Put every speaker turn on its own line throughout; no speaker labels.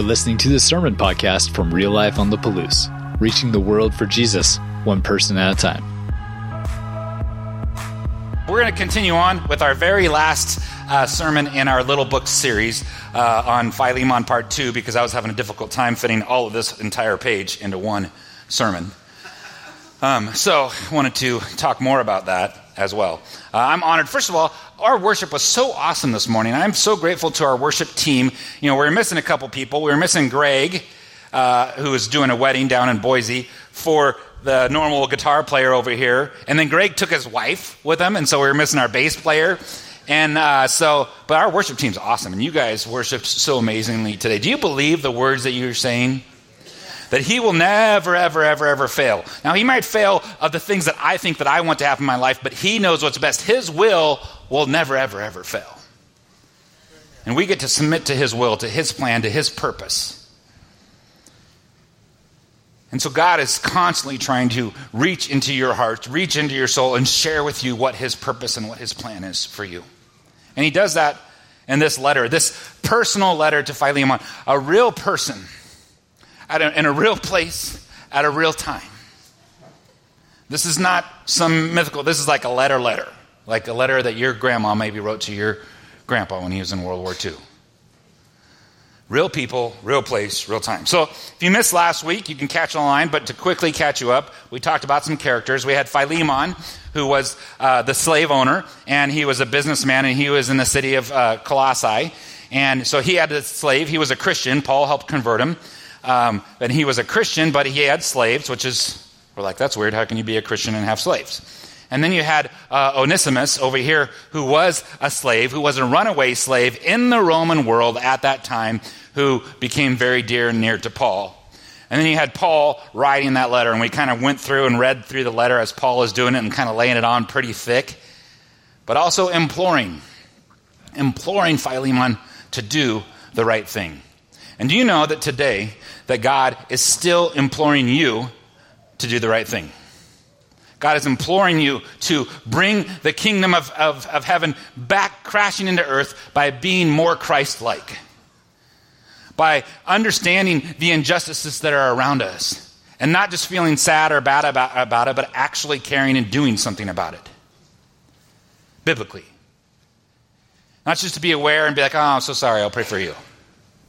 You're listening to the Sermon Podcast from Real Life on the Palouse, reaching the world for Jesus, one person at a time.
We're going to continue on with our very last uh, sermon in our little book series uh, on Philemon Part 2 because I was having a difficult time fitting all of this entire page into one sermon. Um, so I wanted to talk more about that as well. Uh, I'm honored. First of all, our worship was so awesome this morning. I'm so grateful to our worship team. You know, we were missing a couple people. We were missing Greg, uh, who was doing a wedding down in Boise, for the normal guitar player over here. And then Greg took his wife with him, and so we were missing our bass player. And uh, so, but our worship team's awesome, and you guys worshiped so amazingly today. Do you believe the words that you're saying? That he will never, ever, ever, ever fail. Now, he might fail of the things that I think that I want to happen in my life, but he knows what's best. His will will never, ever, ever fail. And we get to submit to his will, to his plan, to his purpose. And so God is constantly trying to reach into your heart, reach into your soul, and share with you what his purpose and what his plan is for you. And he does that in this letter, this personal letter to Philemon, a real person at a, in a real place at a real time. This is not some mythical, this is like a letter letter, like a letter that your grandma maybe wrote to your grandpa when he was in World War II. Real people, real place, real time. So if you missed last week, you can catch online, but to quickly catch you up, we talked about some characters. We had Philemon, who was uh, the slave owner, and he was a businessman, and he was in the city of uh, Colossae. And so he had a slave. He was a Christian. Paul helped convert him. Um, and he was a Christian, but he had slaves, which is, we're like, that's weird. How can you be a Christian and have slaves? And then you had uh, Onesimus over here, who was a slave, who was a runaway slave in the Roman world at that time, who became very dear and near to Paul. And then you had Paul writing that letter, and we kind of went through and read through the letter as Paul is doing it and kind of laying it on pretty thick, but also imploring, imploring Philemon to do the right thing. And do you know that today that God is still imploring you to do the right thing? God is imploring you to bring the kingdom of, of, of heaven back crashing into earth by being more Christ like, by understanding the injustices that are around us, and not just feeling sad or bad about, about it, but actually caring and doing something about it. Biblically. Not just to be aware and be like, oh, I'm so sorry, I'll pray for you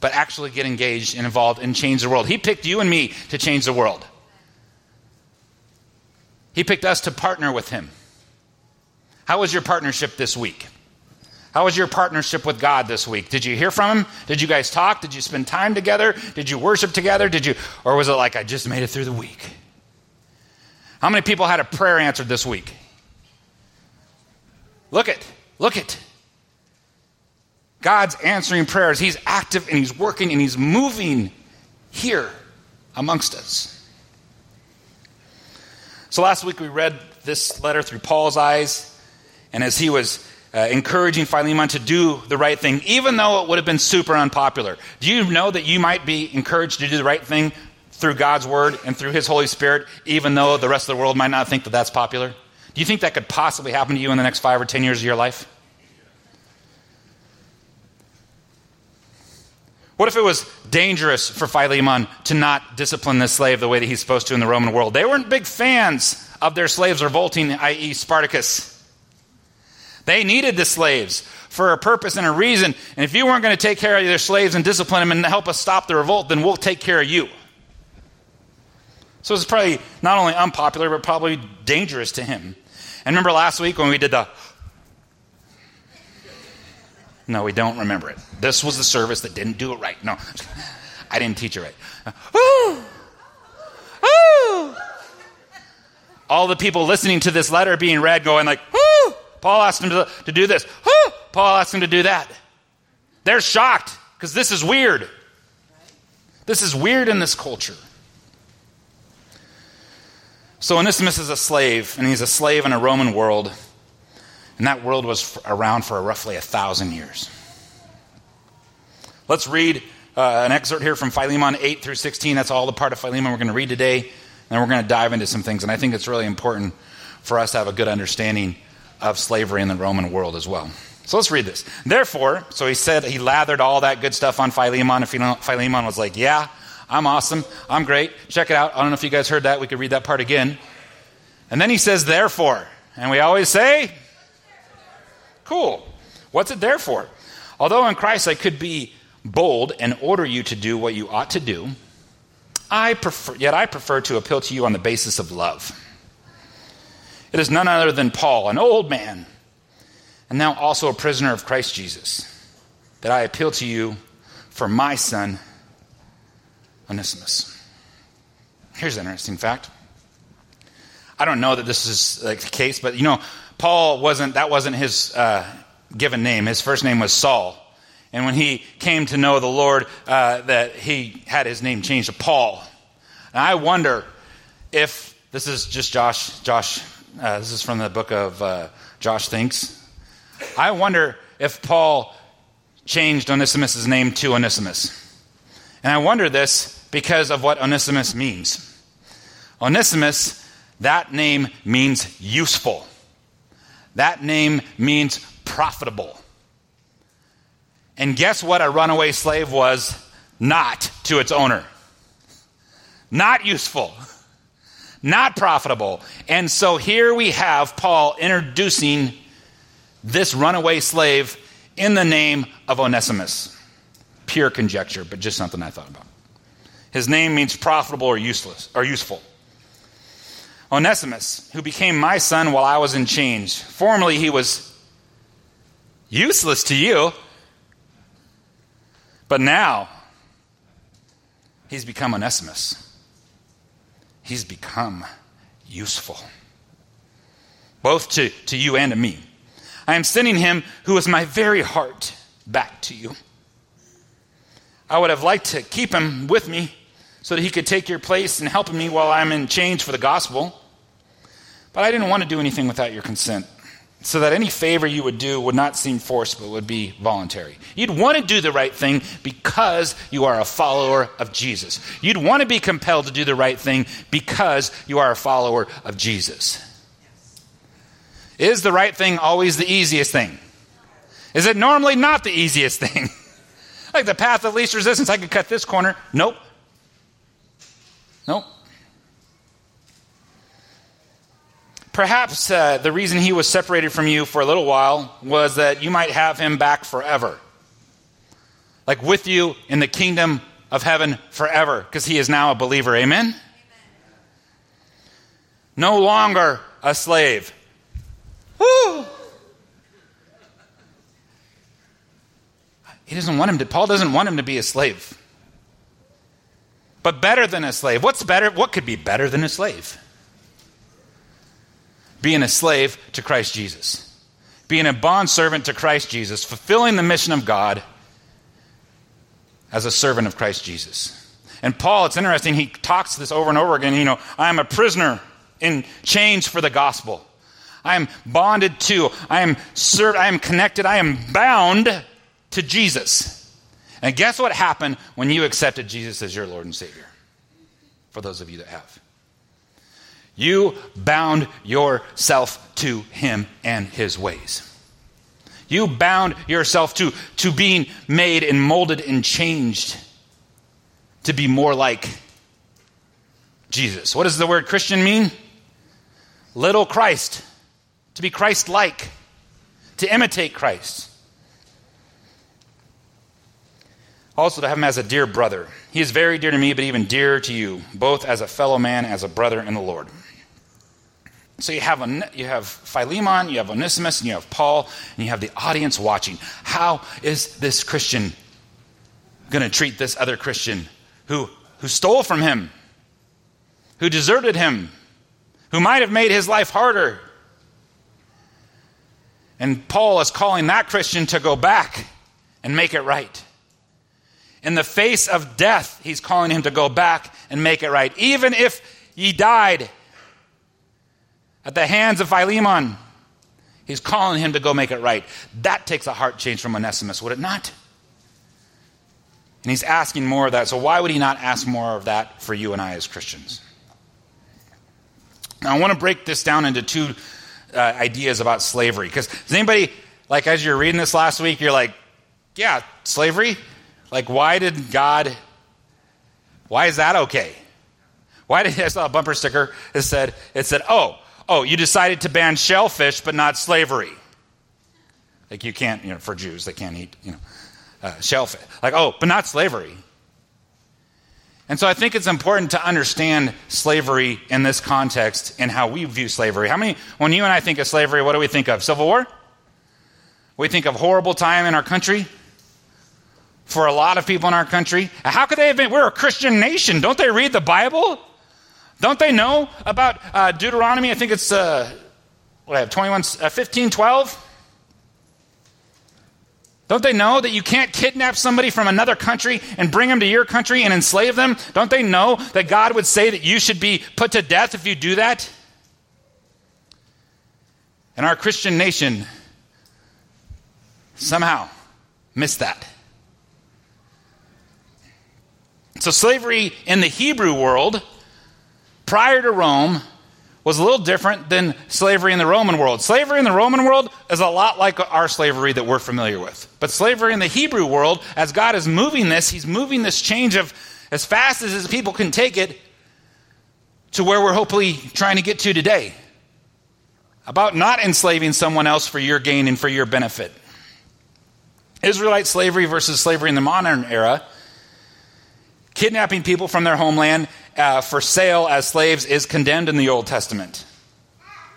but actually get engaged and involved and change the world. He picked you and me to change the world. He picked us to partner with Him. How was your partnership this week? How was your partnership with God this week? Did you hear from Him? Did you guys talk? Did you spend time together? Did you worship together? Did you, or was it like I just made it through the week? How many people had a prayer answered this week? Look it, look it. God's answering prayers. He's active and He's working and He's moving here amongst us. So last week we read this letter through Paul's eyes, and as he was uh, encouraging Philemon to do the right thing, even though it would have been super unpopular. Do you know that you might be encouraged to do the right thing through God's word and through His Holy Spirit, even though the rest of the world might not think that that's popular? Do you think that could possibly happen to you in the next five or ten years of your life? What if it was dangerous for Philemon to not discipline this slave the way that he's supposed to in the Roman world? They weren't big fans of their slaves revolting, i.e., Spartacus. They needed the slaves for a purpose and a reason. And if you weren't going to take care of their slaves and discipline them and help us stop the revolt, then we'll take care of you. So it's probably not only unpopular, but probably dangerous to him. And remember last week when we did the no, we don't remember it. This was the service that didn't do it right. No, I didn't teach it right. Ooh, ooh. All the people listening to this letter being read going like, Ooh, Paul asked him to, to do this. Ooh, Paul asked him to do that. They're shocked because this is weird. This is weird in this culture. So Onesimus is a slave, and he's a slave in a Roman world. And that world was around for roughly a thousand years. Let's read uh, an excerpt here from Philemon 8 through 16. That's all the part of Philemon we're going to read today. And then we're going to dive into some things. And I think it's really important for us to have a good understanding of slavery in the Roman world as well. So let's read this. Therefore, so he said he lathered all that good stuff on Philemon, and Philemon was like, Yeah, I'm awesome. I'm great. Check it out. I don't know if you guys heard that. We could read that part again. And then he says, Therefore. And we always say, Cool. What's it there for? Although in Christ I could be bold and order you to do what you ought to do, I prefer, yet I prefer to appeal to you on the basis of love. It is none other than Paul, an old man, and now also a prisoner of Christ Jesus, that I appeal to you for my son, Onesimus. Here's an interesting fact. I don't know that this is like the case, but you know, Paul wasn't, that wasn't his uh, given name. His first name was Saul. And when he came to know the Lord, uh, that he had his name changed to Paul. And I wonder if this is just Josh. Josh, uh, this is from the book of uh, Josh Thinks. I wonder if Paul changed Onesimus' name to Onesimus. And I wonder this because of what Onesimus means. Onesimus, that name means useful. That name means profitable. And guess what a runaway slave was not to its owner? Not useful, not profitable. And so here we have Paul introducing this runaway slave in the name of Onesimus. Pure conjecture, but just something I thought about. His name means profitable or useless or useful. Onesimus, who became my son while I was in chains. Formerly he was useless to you, but now he's become Onesimus. He's become useful, both to, to you and to me. I am sending him who is my very heart back to you. I would have liked to keep him with me so that he could take your place and help me while I'm in chains for the gospel. But I didn't want to do anything without your consent, so that any favor you would do would not seem forced but would be voluntary. You'd want to do the right thing because you are a follower of Jesus. You'd want to be compelled to do the right thing because you are a follower of Jesus. Is the right thing always the easiest thing? Is it normally not the easiest thing? like the path of least resistance, I could cut this corner. Nope. Nope. Perhaps uh, the reason he was separated from you for a little while was that you might have him back forever. Like with you in the kingdom of heaven forever, because he is now a believer. Amen? Amen? No longer a slave. Woo! He doesn't want him to, Paul doesn't want him to be a slave. But better than a slave. What's better? What could be better than a slave? Being a slave to Christ Jesus, being a bondservant to Christ Jesus, fulfilling the mission of God as a servant of Christ Jesus. And Paul, it's interesting, he talks this over and over again. You know, I am a prisoner in chains for the gospel. I am bonded to, I am served, I am connected, I am bound to Jesus. And guess what happened when you accepted Jesus as your Lord and Savior? For those of you that have. You bound yourself to him and his ways. You bound yourself to, to being made and molded and changed to be more like Jesus. What does the word Christian mean? Little Christ. To be Christ like. To imitate Christ. Also, to have him as a dear brother. He is very dear to me, but even dearer to you, both as a fellow man, as a brother in the Lord. So you have, you have Philemon, you have Onesimus, and you have Paul, and you have the audience watching. How is this Christian going to treat this other Christian who, who stole from him, who deserted him, who might have made his life harder? And Paul is calling that Christian to go back and make it right. In the face of death, he's calling him to go back and make it right. Even if he died at the hands of Philemon. He's calling him to go make it right. That takes a heart change from Onesimus, would it not? And he's asking more of that. So, why would he not ask more of that for you and I as Christians? Now, I want to break this down into two uh, ideas about slavery. Because does anybody Like, as you're reading this last week, you're like, yeah, slavery? Like, why did God, why is that okay? Why did I saw a bumper sticker that said, it said, oh, oh, you decided to ban shellfish but not slavery. Like, you can't, you know, for Jews, they can't eat, you know, uh, shellfish. Like, oh, but not slavery. And so I think it's important to understand slavery in this context and how we view slavery. How many, when you and I think of slavery, what do we think of? Civil War? We think of horrible time in our country for a lot of people in our country. How could they have been? We're a Christian nation. Don't they read the Bible? Don't they know about uh, Deuteronomy? I think it's, uh, what I have, 21, uh, 15, 12? Don't they know that you can't kidnap somebody from another country and bring them to your country and enslave them? Don't they know that God would say that you should be put to death if you do that? And our Christian nation somehow missed that. So, slavery in the Hebrew world prior to Rome was a little different than slavery in the Roman world. Slavery in the Roman world is a lot like our slavery that we're familiar with. But slavery in the Hebrew world, as God is moving this, He's moving this change of as fast as His people can take it to where we're hopefully trying to get to today. About not enslaving someone else for your gain and for your benefit. Israelite slavery versus slavery in the modern era, kidnapping people from their homeland uh, for sale as slaves is condemned in the Old Testament.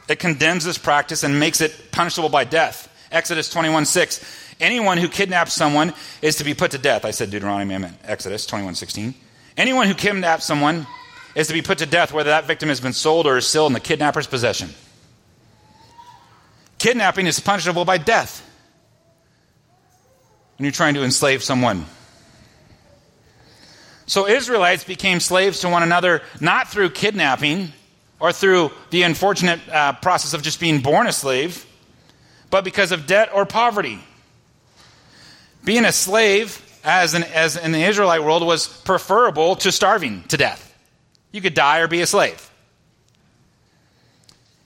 It condemns this practice and makes it punishable by death. Exodus 21 6. Anyone who kidnaps someone is to be put to death. I said Deuteronomy, I meant Exodus 21 16. Anyone who kidnaps someone is to be put to death, whether that victim has been sold or is still in the kidnapper's possession. Kidnapping is punishable by death when you're trying to enslave someone. So Israelites became slaves to one another not through kidnapping or through the unfortunate uh, process of just being born a slave, but because of debt or poverty. Being a slave, as, an, as in the Israelite world, was preferable to starving to death. You could die or be a slave.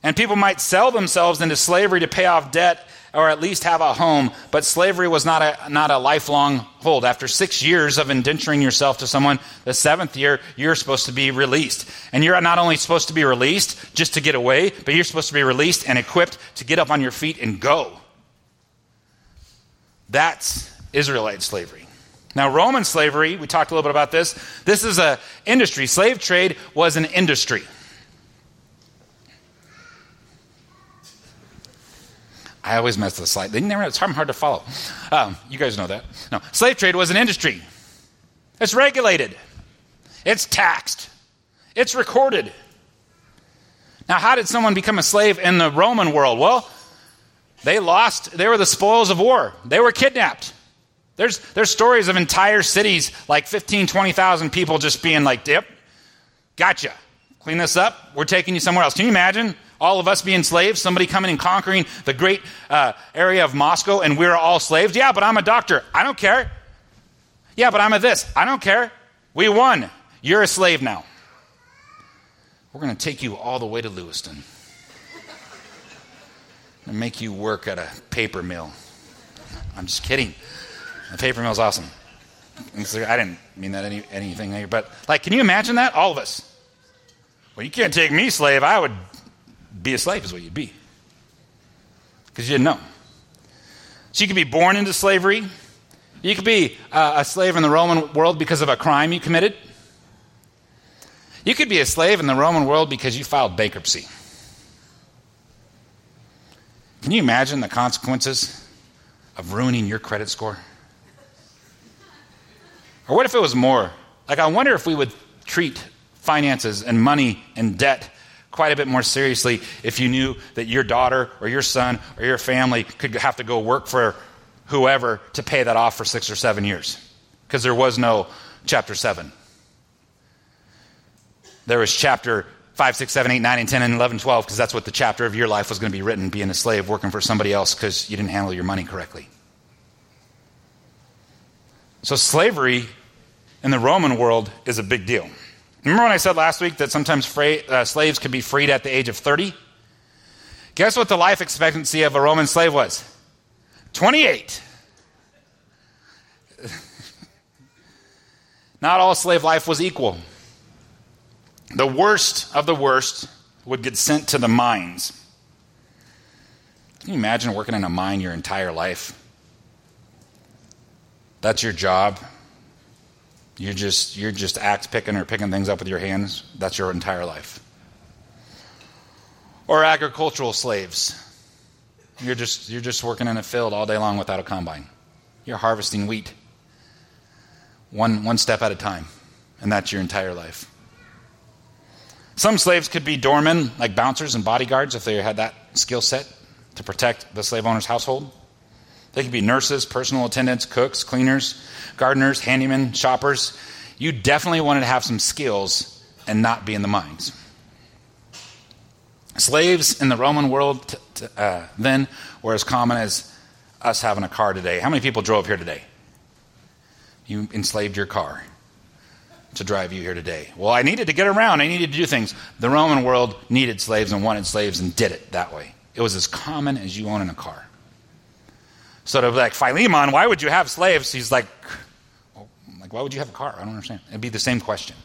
And people might sell themselves into slavery to pay off debt or at least have a home, but slavery was not a, not a lifelong hold. After six years of indenturing yourself to someone, the seventh year, you're supposed to be released. And you're not only supposed to be released just to get away, but you're supposed to be released and equipped to get up on your feet and go. That's Israelite slavery. Now, Roman slavery, we talked a little bit about this. This is an industry. Slave trade was an industry. I always mess this slide. They never, it's hard, hard to follow. Um, you guys know that. No, slave trade was an industry. It's regulated. It's taxed. It's recorded. Now, how did someone become a slave in the Roman world? Well, they lost, they were the spoils of war. They were kidnapped. There's, there's stories of entire cities, like 15, 20,000 people just being like, yep, gotcha. Clean this up. We're taking you somewhere else. Can you imagine all of us being slaves, somebody coming and conquering the great uh, area of Moscow, and we're all slaves. Yeah, but I'm a doctor. I don't care. Yeah, but I'm a this. I don't care. We won. You're a slave now. We're going to take you all the way to Lewiston and make you work at a paper mill. I'm just kidding. The paper mill's awesome. I didn't mean that any, anything, there, but like, can you imagine that? All of us. Well, you can't take me slave. I would be a slave, is what you'd be. Because you didn't know. So you could be born into slavery. You could be uh, a slave in the Roman world because of a crime you committed. You could be a slave in the Roman world because you filed bankruptcy. Can you imagine the consequences of ruining your credit score? Or what if it was more? Like, I wonder if we would treat finances and money and debt quite a bit more seriously if you knew that your daughter or your son or your family could have to go work for whoever to pay that off for six or seven years. Because there was no chapter 7. There was chapter 5, 6, 7, 8, 9, and 10, and 11, 12, because that's what the chapter of your life was going to be written being a slave, working for somebody else because you didn't handle your money correctly. So, slavery in the Roman world is a big deal. Remember when I said last week that sometimes uh, slaves could be freed at the age of 30? Guess what the life expectancy of a Roman slave was? 28. Not all slave life was equal. The worst of the worst would get sent to the mines. Can you imagine working in a mine your entire life? That's your job. You're just you're just axe picking or picking things up with your hands. That's your entire life. Or agricultural slaves. You're just you're just working in a field all day long without a combine. You're harvesting wheat. One one step at a time. And that's your entire life. Some slaves could be doormen, like bouncers and bodyguards, if they had that skill set to protect the slave owner's household. They could be nurses, personal attendants, cooks, cleaners, gardeners, handymen, shoppers. You definitely wanted to have some skills and not be in the mines. Slaves in the Roman world t- t- uh, then were as common as us having a car today. How many people drove here today? You enslaved your car to drive you here today. Well, I needed to get around, I needed to do things. The Roman world needed slaves and wanted slaves and did it that way. It was as common as you owning a car. So to be like, Philemon, why would you have slaves? He's like, well, like, why would you have a car? I don't understand. It'd be the same question.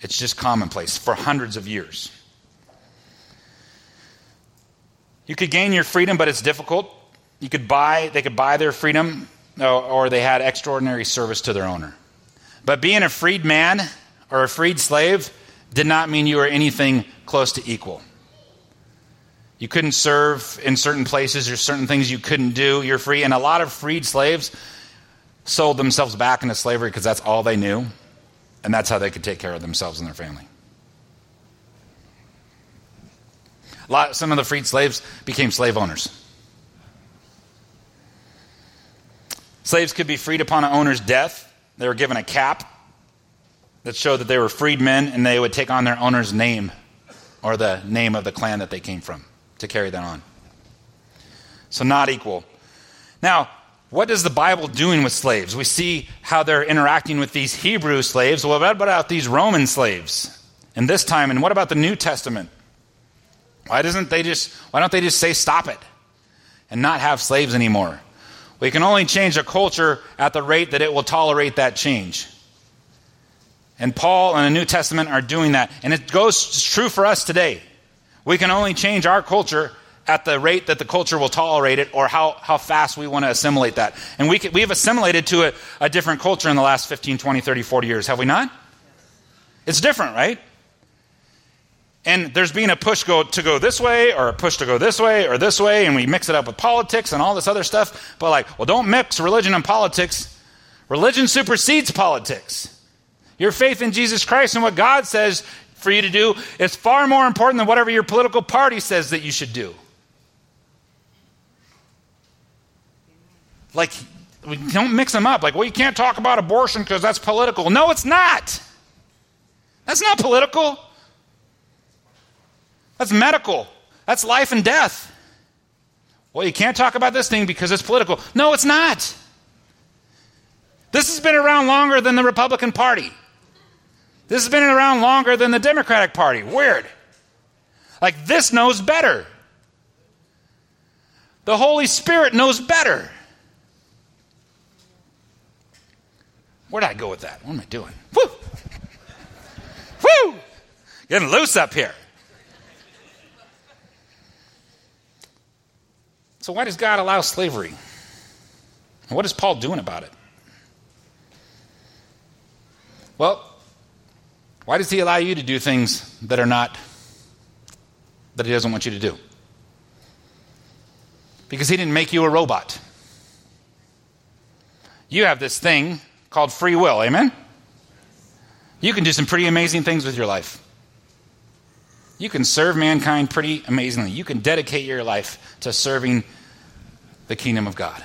It's just commonplace for hundreds of years. You could gain your freedom, but it's difficult. You could buy, they could buy their freedom, uh, or they had extraordinary service to their owner. But being a freed man or a freed slave did not mean you were anything close to equal. You couldn't serve in certain places, there's certain things you couldn't do. You're free. And a lot of freed slaves sold themselves back into slavery because that's all they knew, and that's how they could take care of themselves and their family. Lot, some of the freed slaves became slave owners. Slaves could be freed upon an owner's death they were given a cap that showed that they were freedmen and they would take on their owner's name or the name of the clan that they came from to carry that on. So, not equal. Now, what is the Bible doing with slaves? We see how they're interacting with these Hebrew slaves. Well, what about these Roman slaves in this time? And what about the New Testament? Why doesn't they just why don't they just say stop it and not have slaves anymore? We can only change a culture at the rate that it will tolerate that change. And Paul and the New Testament are doing that. And it goes true for us today. We can only change our culture at the rate that the culture will tolerate it or how, how fast we want to assimilate that. And we, can, we have assimilated to a, a different culture in the last 15, 20, 30, 40 years, have we not? It's different, right? and there's been a push go to go this way or a push to go this way or this way and we mix it up with politics and all this other stuff but like well don't mix religion and politics religion supersedes politics your faith in jesus christ and what god says for you to do is far more important than whatever your political party says that you should do like we don't mix them up like well you can't talk about abortion because that's political no it's not that's not political that's medical. That's life and death. Well, you can't talk about this thing because it's political. No, it's not. This has been around longer than the Republican Party. This has been around longer than the Democratic Party. Weird. Like, this knows better. The Holy Spirit knows better. Where'd I go with that? What am I doing? Woo! Woo! Getting loose up here. So, why does God allow slavery? And what is Paul doing about it? Well, why does he allow you to do things that are not, that he doesn't want you to do? Because he didn't make you a robot. You have this thing called free will, amen? You can do some pretty amazing things with your life. You can serve mankind pretty amazingly. You can dedicate your life to serving the kingdom of God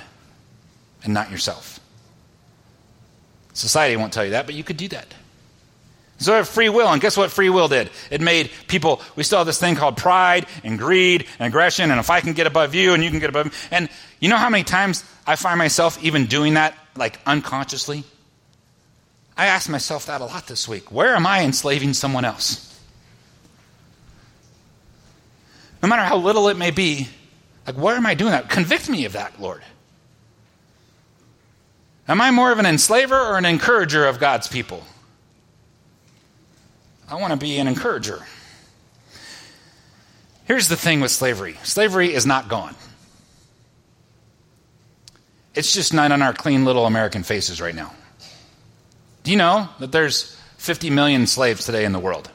and not yourself. Society won't tell you that, but you could do that. So I have free will, and guess what free will did? It made people, we still have this thing called pride and greed and aggression, and if I can get above you and you can get above me. And you know how many times I find myself even doing that, like unconsciously? I ask myself that a lot this week. Where am I enslaving someone else? No matter how little it may be, Like, where am I doing that? Convict me of that, Lord. Am I more of an enslaver or an encourager of God's people? I want to be an encourager. Here's the thing with slavery slavery is not gone. It's just not on our clean little American faces right now. Do you know that there's 50 million slaves today in the world?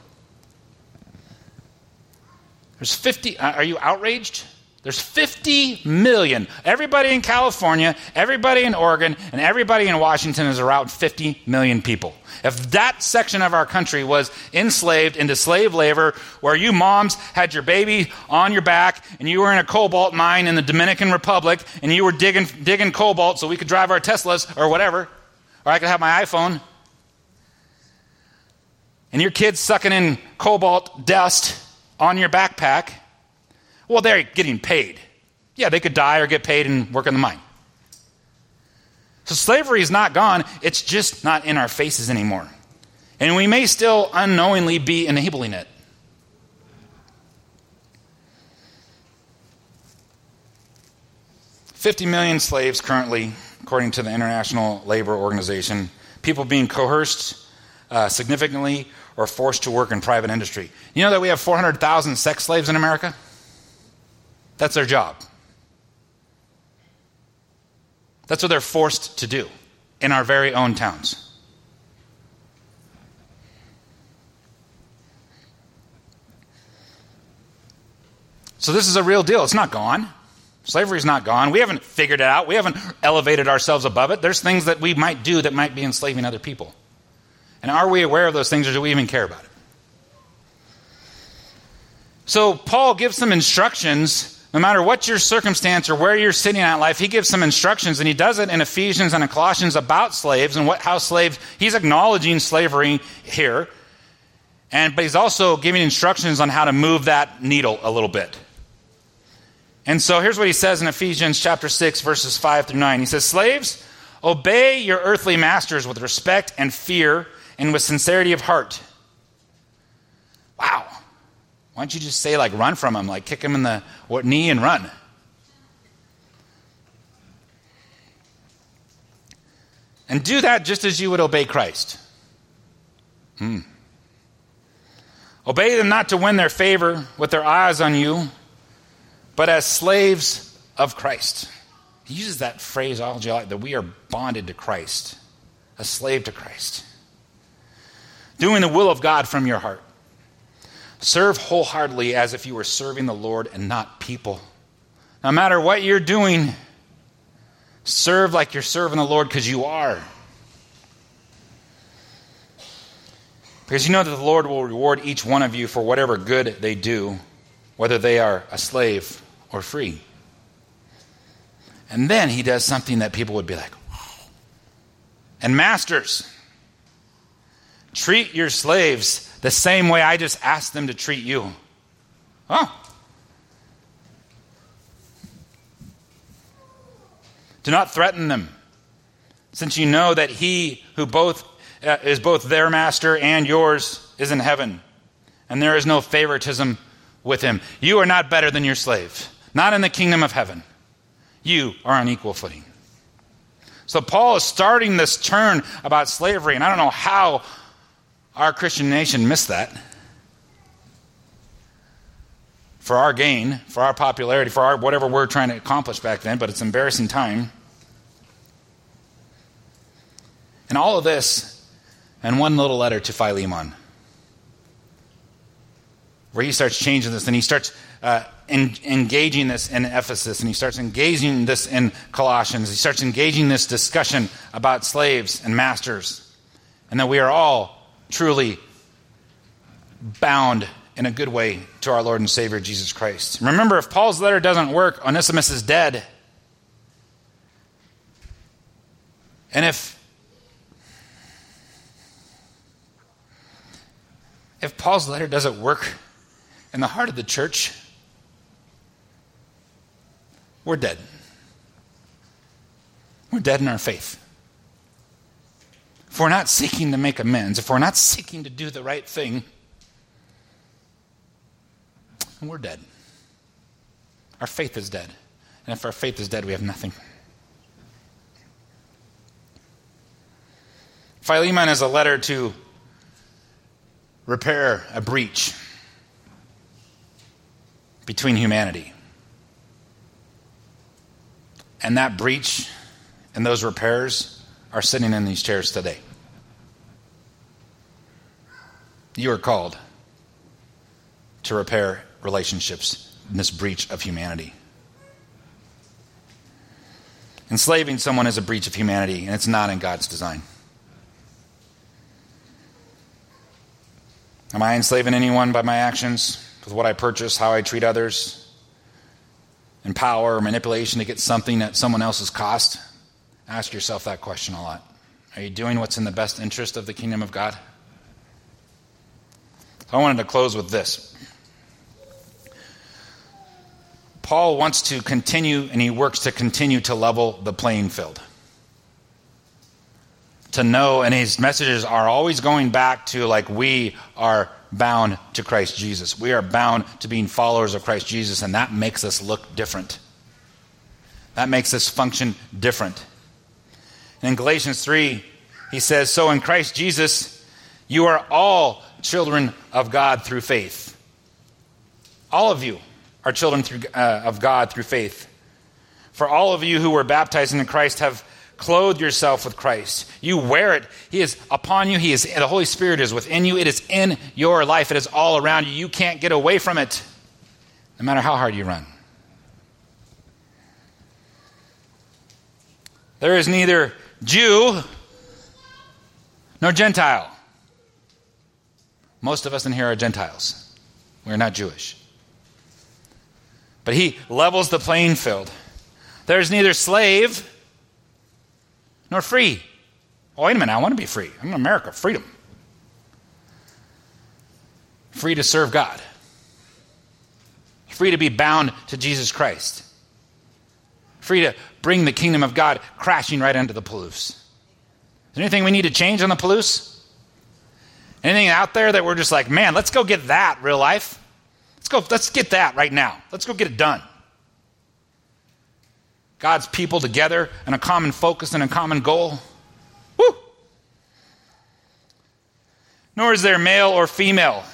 There's 50. Uh, are you outraged? There's 50 million. Everybody in California, everybody in Oregon, and everybody in Washington is around 50 million people. If that section of our country was enslaved into slave labor, where you moms had your baby on your back and you were in a cobalt mine in the Dominican Republic and you were digging, digging cobalt so we could drive our Teslas or whatever, or I could have my iPhone, and your kids sucking in cobalt dust on your backpack well, they're getting paid. Yeah, they could die or get paid and work in the mine. So slavery is not gone, it's just not in our faces anymore. And we may still unknowingly be enabling it. Fifty million slaves currently, according to the International Labor Organization, people being coerced uh, significantly or forced to work in private industry. You know that we have 400,000 sex slaves in America? That's their job. That's what they're forced to do in our very own towns. So, this is a real deal. It's not gone. Slavery is not gone. We haven't figured it out. We haven't elevated ourselves above it. There's things that we might do that might be enslaving other people. And are we aware of those things or do we even care about it? So, Paul gives some instructions no matter what your circumstance or where you're sitting at life, he gives some instructions, and he does it in Ephesians and in Colossians about slaves and what how slaves. He's acknowledging slavery here, and but he's also giving instructions on how to move that needle a little bit. And so here's what he says in Ephesians chapter six, verses five through nine. He says, "Slaves, obey your earthly masters with respect and fear, and with sincerity of heart." Wow. Why don't you just say, like, run from him, like, kick him in the knee and run? And do that just as you would obey Christ. Hmm. Obey them not to win their favor with their eyes on you, but as slaves of Christ. He uses that phraseology like that we are bonded to Christ, a slave to Christ. Doing the will of God from your heart. Serve wholeheartedly as if you were serving the Lord and not people. No matter what you're doing, serve like you're serving the Lord because you are. Because you know that the Lord will reward each one of you for whatever good they do, whether they are a slave or free. And then he does something that people would be like, wow. And masters, treat your slaves the same way I just asked them to treat you. Oh. Do not threaten them, since you know that he who both uh, is both their master and yours is in heaven, and there is no favoritism with him. You are not better than your slave, not in the kingdom of heaven. You are on equal footing. So Paul is starting this turn about slavery, and I don't know how our Christian nation missed that. For our gain, for our popularity, for our whatever we're trying to accomplish back then, but it's embarrassing time. And all of this, and one little letter to Philemon, where he starts changing this, and he starts uh, in, engaging this in Ephesus, and he starts engaging this in Colossians. He starts engaging this discussion about slaves and masters, and that we are all truly bound in a good way to our Lord and Savior Jesus Christ. Remember, if Paul's letter doesn't work, Onesimus is dead. And if if Paul's letter doesn't work in the heart of the church, we're dead. We're dead in our faith if we're not seeking to make amends, if we're not seeking to do the right thing, we're dead. Our faith is dead. And if our faith is dead, we have nothing. Philemon is a letter to repair a breach between humanity. And that breach and those repairs are sitting in these chairs today. You are called to repair relationships in this breach of humanity. Enslaving someone is a breach of humanity, and it's not in God's design. Am I enslaving anyone by my actions, with what I purchase, how I treat others, and power or manipulation to get something at someone else's cost? Ask yourself that question a lot. Are you doing what's in the best interest of the kingdom of God? I wanted to close with this. Paul wants to continue and he works to continue to level the playing field. To know, and his messages are always going back to like, we are bound to Christ Jesus. We are bound to being followers of Christ Jesus, and that makes us look different. That makes us function different. And in Galatians 3, he says, So in Christ Jesus, you are all children of God through faith. All of you are children through, uh, of God through faith. For all of you who were baptized into Christ have clothed yourself with Christ. You wear it. He is upon you. He is the Holy Spirit is within you. It is in your life. It is all around you. You can't get away from it, no matter how hard you run. There is neither Jew nor Gentile. Most of us in here are Gentiles. We're not Jewish. But he levels the playing field. There's neither slave nor free. Oh, wait a minute, I want to be free. I'm in America, freedom. Free to serve God, free to be bound to Jesus Christ, free to bring the kingdom of God crashing right into the Palouse. Is there anything we need to change on the Palouse? Anything out there that we're just like, man, let's go get that real life? Let's go, let's get that right now. Let's go get it done. God's people together and a common focus and a common goal. Woo! Nor is there male or female.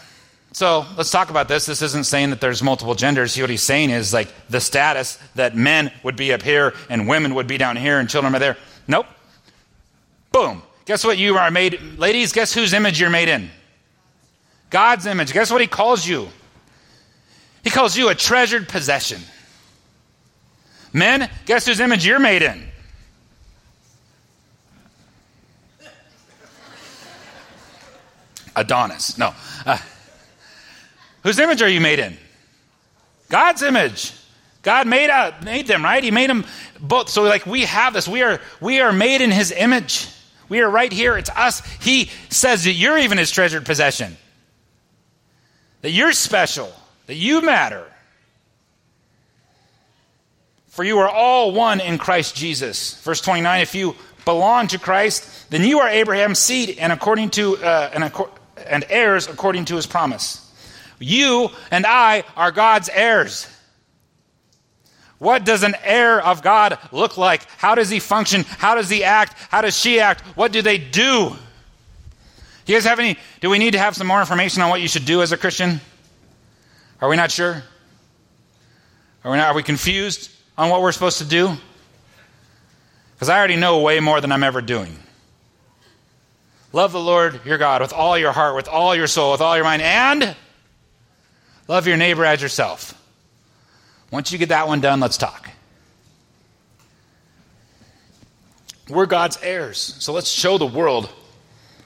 So let's talk about this. This isn't saying that there's multiple genders. What he's saying is like the status that men would be up here and women would be down here and children are there. Nope. Boom. Guess what you are made? Ladies, guess whose image you're made in? God's image. Guess what he calls you? He calls you a treasured possession. Men, guess whose image you're made in? Adonis. No. Uh, whose image are you made in? God's image. God made, uh, made them, right? He made them both. So, like, we have this. We are, we are made in His image. We are right here. It's us. He says that you're even His treasured possession, that you're special that you matter. For you are all one in Christ Jesus. Verse 29 If you belong to Christ, then you are Abraham's seed and, according to, uh, and, and heirs according to his promise. You and I are God's heirs. What does an heir of God look like? How does he function? How does he act? How does she act? What do they do? Do you guys have any? Do we need to have some more information on what you should do as a Christian? Are we not sure? Are we, not, are we confused on what we're supposed to do? Because I already know way more than I'm ever doing. Love the Lord your God with all your heart, with all your soul, with all your mind, and love your neighbor as yourself. Once you get that one done, let's talk. We're God's heirs, so let's show the world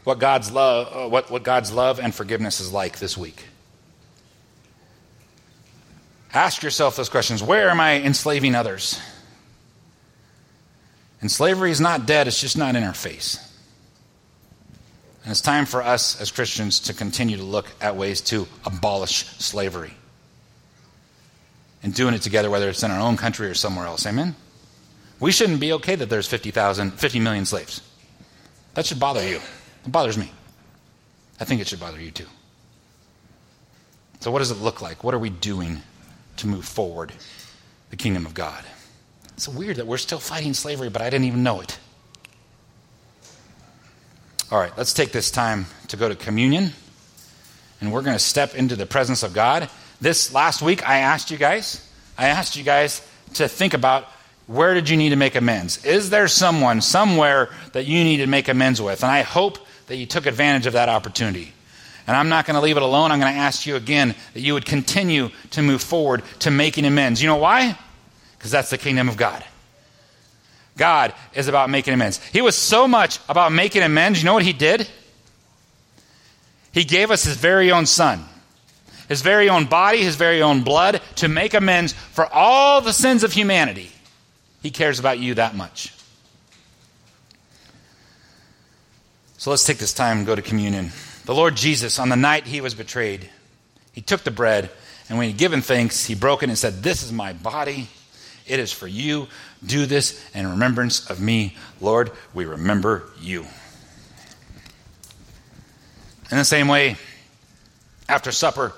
what God's love, uh, what, what God's love and forgiveness is like this week. Ask yourself those questions. Where am I enslaving others? And slavery is not dead, it's just not in our face. And it's time for us as Christians to continue to look at ways to abolish slavery. And doing it together, whether it's in our own country or somewhere else. Amen? We shouldn't be okay that there's 50,000, 50 million slaves. That should bother you. It bothers me. I think it should bother you too. So, what does it look like? What are we doing to move forward the kingdom of God. It's weird that we're still fighting slavery, but I didn't even know it. All right, let's take this time to go to communion, and we're going to step into the presence of God. This last week, I asked you guys, I asked you guys to think about where did you need to make amends? Is there someone somewhere that you need to make amends with? And I hope that you took advantage of that opportunity. And I'm not going to leave it alone. I'm going to ask you again that you would continue to move forward to making amends. You know why? Because that's the kingdom of God. God is about making amends. He was so much about making amends. You know what he did? He gave us his very own son, his very own body, his very own blood to make amends for all the sins of humanity. He cares about you that much. So let's take this time and go to communion. The Lord Jesus, on the night he was betrayed, he took the bread, and when he given thanks, he broke it and said, This is my body. It is for you. Do this in remembrance of me. Lord, we remember you. In the same way, after supper,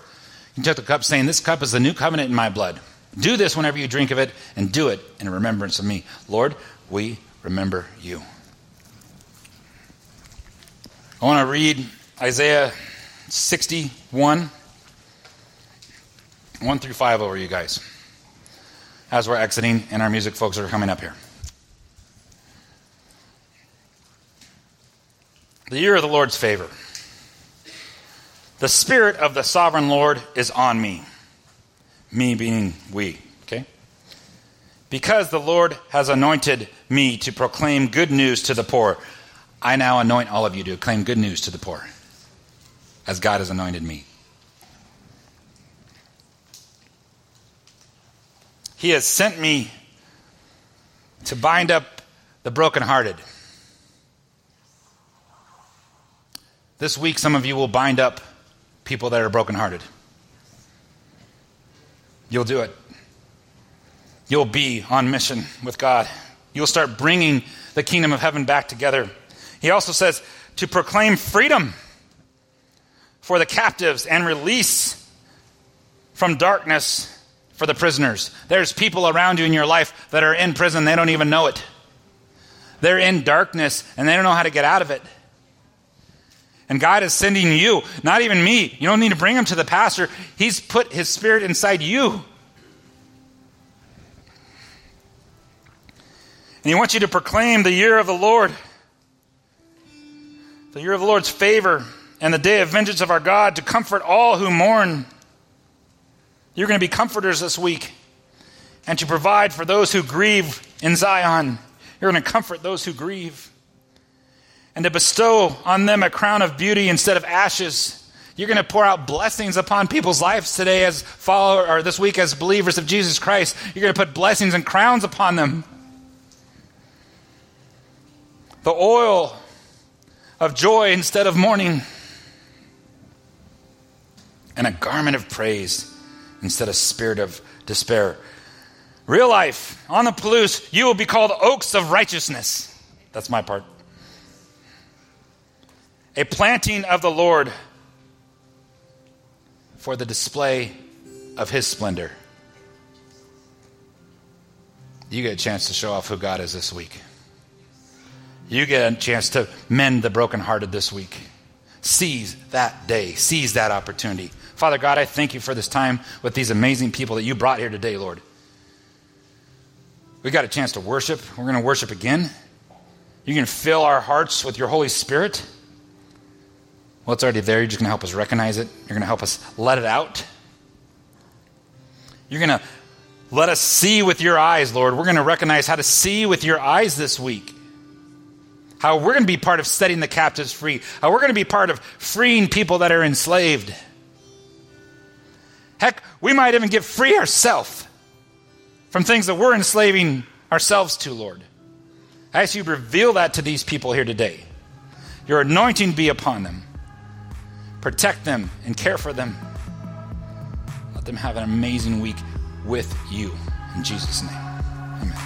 he took the cup, saying, This cup is the new covenant in my blood. Do this whenever you drink of it, and do it in remembrance of me. Lord, we remember you. I want to read Isaiah 61, 1 through 5 over you guys as we're exiting, and our music folks are coming up here. The year of the Lord's favor. The Spirit of the sovereign Lord is on me. Me being we, okay? Because the Lord has anointed me to proclaim good news to the poor. I now anoint all of you to proclaim good news to the poor as God has anointed me. He has sent me to bind up the brokenhearted. This week, some of you will bind up people that are brokenhearted. You'll do it. You'll be on mission with God. You'll start bringing the kingdom of heaven back together. He also says to proclaim freedom for the captives and release from darkness for the prisoners. There's people around you in your life that are in prison, they don't even know it. They're in darkness and they don't know how to get out of it. And God is sending you, not even me. You don't need to bring them to the pastor. He's put his spirit inside you. And he wants you to proclaim the year of the Lord, the year of the Lord's favor and the day of vengeance of our God to comfort all who mourn. You're going to be comforters this week and to provide for those who grieve in Zion. You're going to comfort those who grieve and to bestow on them a crown of beauty instead of ashes. You're going to pour out blessings upon people's lives today as follower or this week as believers of Jesus Christ. You're going to put blessings and crowns upon them. The oil of joy instead of mourning and a garment of praise instead of spirit of despair. Real life, on the Palouse, you will be called oaks of righteousness. That's my part. A planting of the Lord for the display of his splendor. You get a chance to show off who God is this week. You get a chance to mend the brokenhearted this week. Seize that day, seize that opportunity. Father God, I thank you for this time with these amazing people that you brought here today, Lord. We got a chance to worship. We're going to worship again. You can fill our hearts with your Holy Spirit. Well, it's already there. You're just going to help us recognize it. You're going to help us let it out. You're going to let us see with your eyes, Lord. We're going to recognize how to see with your eyes this week. How we're going to be part of setting the captives free. How we're going to be part of freeing people that are enslaved. Heck, we might even get free ourselves from things that we're enslaving ourselves to, Lord. I ask you to reveal that to these people here today. Your anointing be upon them. Protect them and care for them. Let them have an amazing week with you. In Jesus' name. Amen.